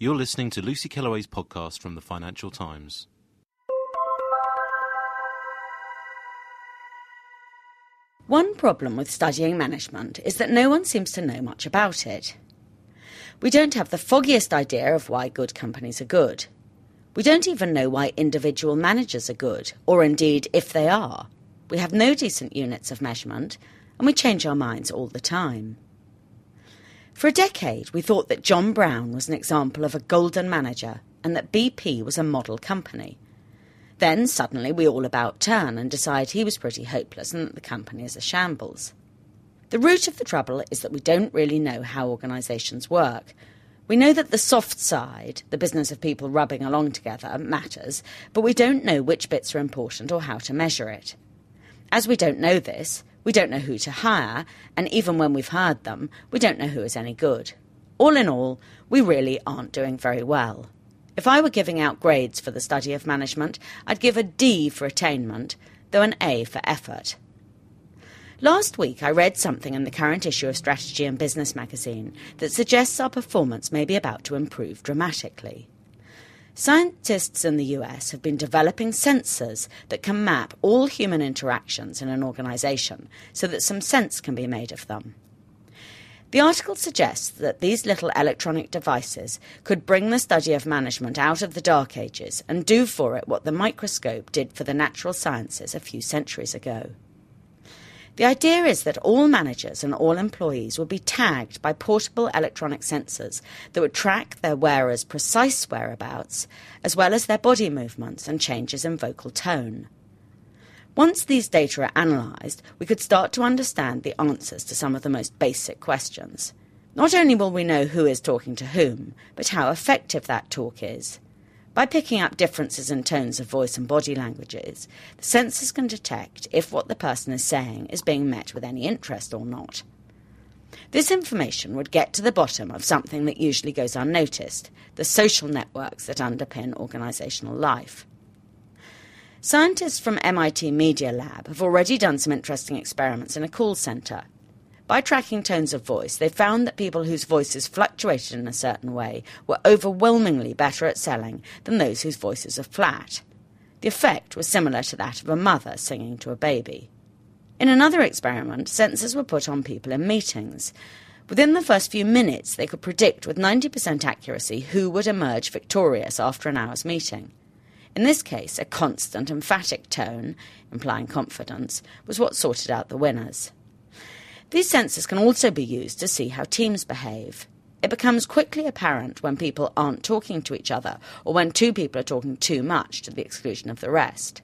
You're listening to Lucy Kellaway's podcast from the Financial Times. One problem with studying management is that no one seems to know much about it. We don't have the foggiest idea of why good companies are good. We don't even know why individual managers are good, or indeed if they are. We have no decent units of measurement, and we change our minds all the time. For a decade, we thought that John Browne was an example of a golden manager and that BP was a model company. Then suddenly we all about turn and decide he was pretty hopeless and that the company is a shambles. The root of the trouble is that we don't really know how organisations work. We know that the soft side, the business of people rubbing along together, matters, but we don't know which bits are important or how to measure it. As we don't know this, we don't know who to hire, and even when we've hired them, we don't know who is any good. All in all, we really aren't doing very well. If I were giving out grades for the study of management, I'd give a D for attainment, though an A for effort. Last week, I read something in the current issue of Strategy and Business magazine that suggests our performance may be about to improve dramatically. Scientists in the US have been developing sensors that can map all human interactions in an organisation so that some sense can be made of them. The article suggests that these little electronic devices could bring the study of management out of the Dark Ages and do for it what the microscope did for the natural sciences a few centuries ago. The idea is that all managers and all employees will be tagged by portable electronic sensors that would track their wearers' precise whereabouts, as well as their body movements and changes in vocal tone. Once these data are analysed, we could start to understand the answers to some of the most basic questions. Not only will we know who is talking to whom, but how effective that talk is. By picking up differences in tones of voice and body languages, the sensors can detect if what the person is saying is being met with any interest or not. This information would get to the bottom of something that usually goes unnoticed the social networks that underpin organisational life. Scientists from MIT Media Lab have already done some interesting experiments in a call centre by tracking tones of voice, they found that people whose voices fluctuated in a certain way were overwhelmingly better at selling than those whose voices are flat. The effect was similar to that of a mother singing to a baby. In another experiment, sensors were put on people in meetings. Within the first few minutes, they could predict with 90% accuracy who would emerge victorious after an hour's meeting. In this case, a constant, emphatic tone, implying confidence, was what sorted out the winners. These sensors can also be used to see how teams behave. It becomes quickly apparent when people aren't talking to each other or when two people are talking too much to the exclusion of the rest.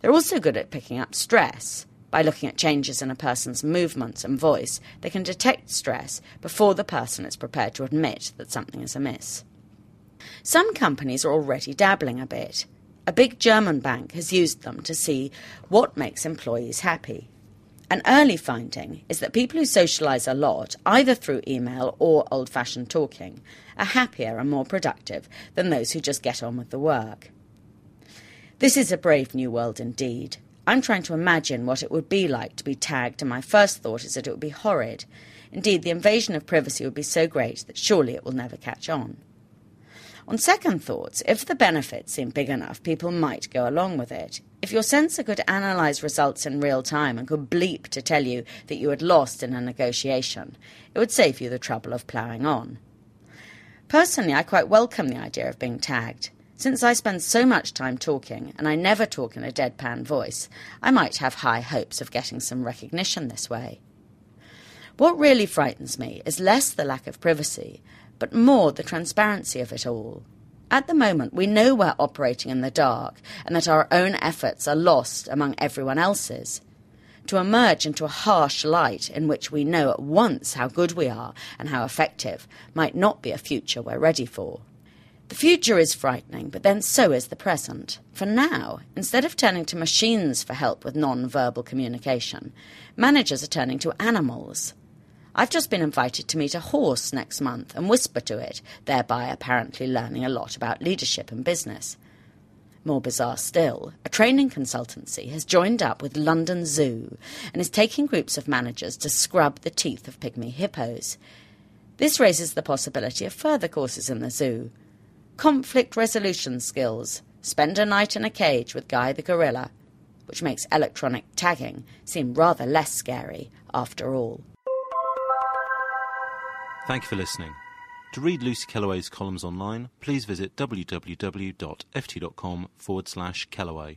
They're also good at picking up stress. By looking at changes in a person's movements and voice, they can detect stress before the person is prepared to admit that something is amiss. Some companies are already dabbling a bit. A big German bank has used them to see what makes employees happy. An early finding is that people who socialise a lot, either through email or old fashioned talking, are happier and more productive than those who just get on with the work. This is a brave new world indeed. I'm trying to imagine what it would be like to be tagged, and my first thought is that it would be horrid. Indeed, the invasion of privacy would be so great that surely it will never catch on. On second thoughts, if the benefits seem big enough, people might go along with it. If your sensor could analyse results in real time and could bleep to tell you that you had lost in a negotiation, it would save you the trouble of ploughing on. Personally, I quite welcome the idea of being tagged. Since I spend so much time talking, and I never talk in a deadpan voice, I might have high hopes of getting some recognition this way. What really frightens me is less the lack of privacy but more the transparency of it all. At the moment, we know we're operating in the dark and that our own efforts are lost among everyone else's. to emerge into a harsh light in which we know at once how good we are and how effective might not be a future we're ready for. The future is frightening, but then so is the present. For now, instead of turning to machines for help with non verbal communication, managers are turning to animals. I've just been invited to meet a horse next month and whisper to it, thereby apparently learning a lot about leadership and business. More bizarre still, a training consultancy has joined up with London Zoo and is taking groups of managers to scrub the teeth of pygmy hippos. This raises the possibility of further courses in the zoo. Conflict resolution skills, spend a night in a cage with Guy the gorilla, which makes electronic tagging seem rather less scary after all. Thank you for listening. To read Lucy Kellaway's columns online, please visit www.ft.com forward slash Kellaway.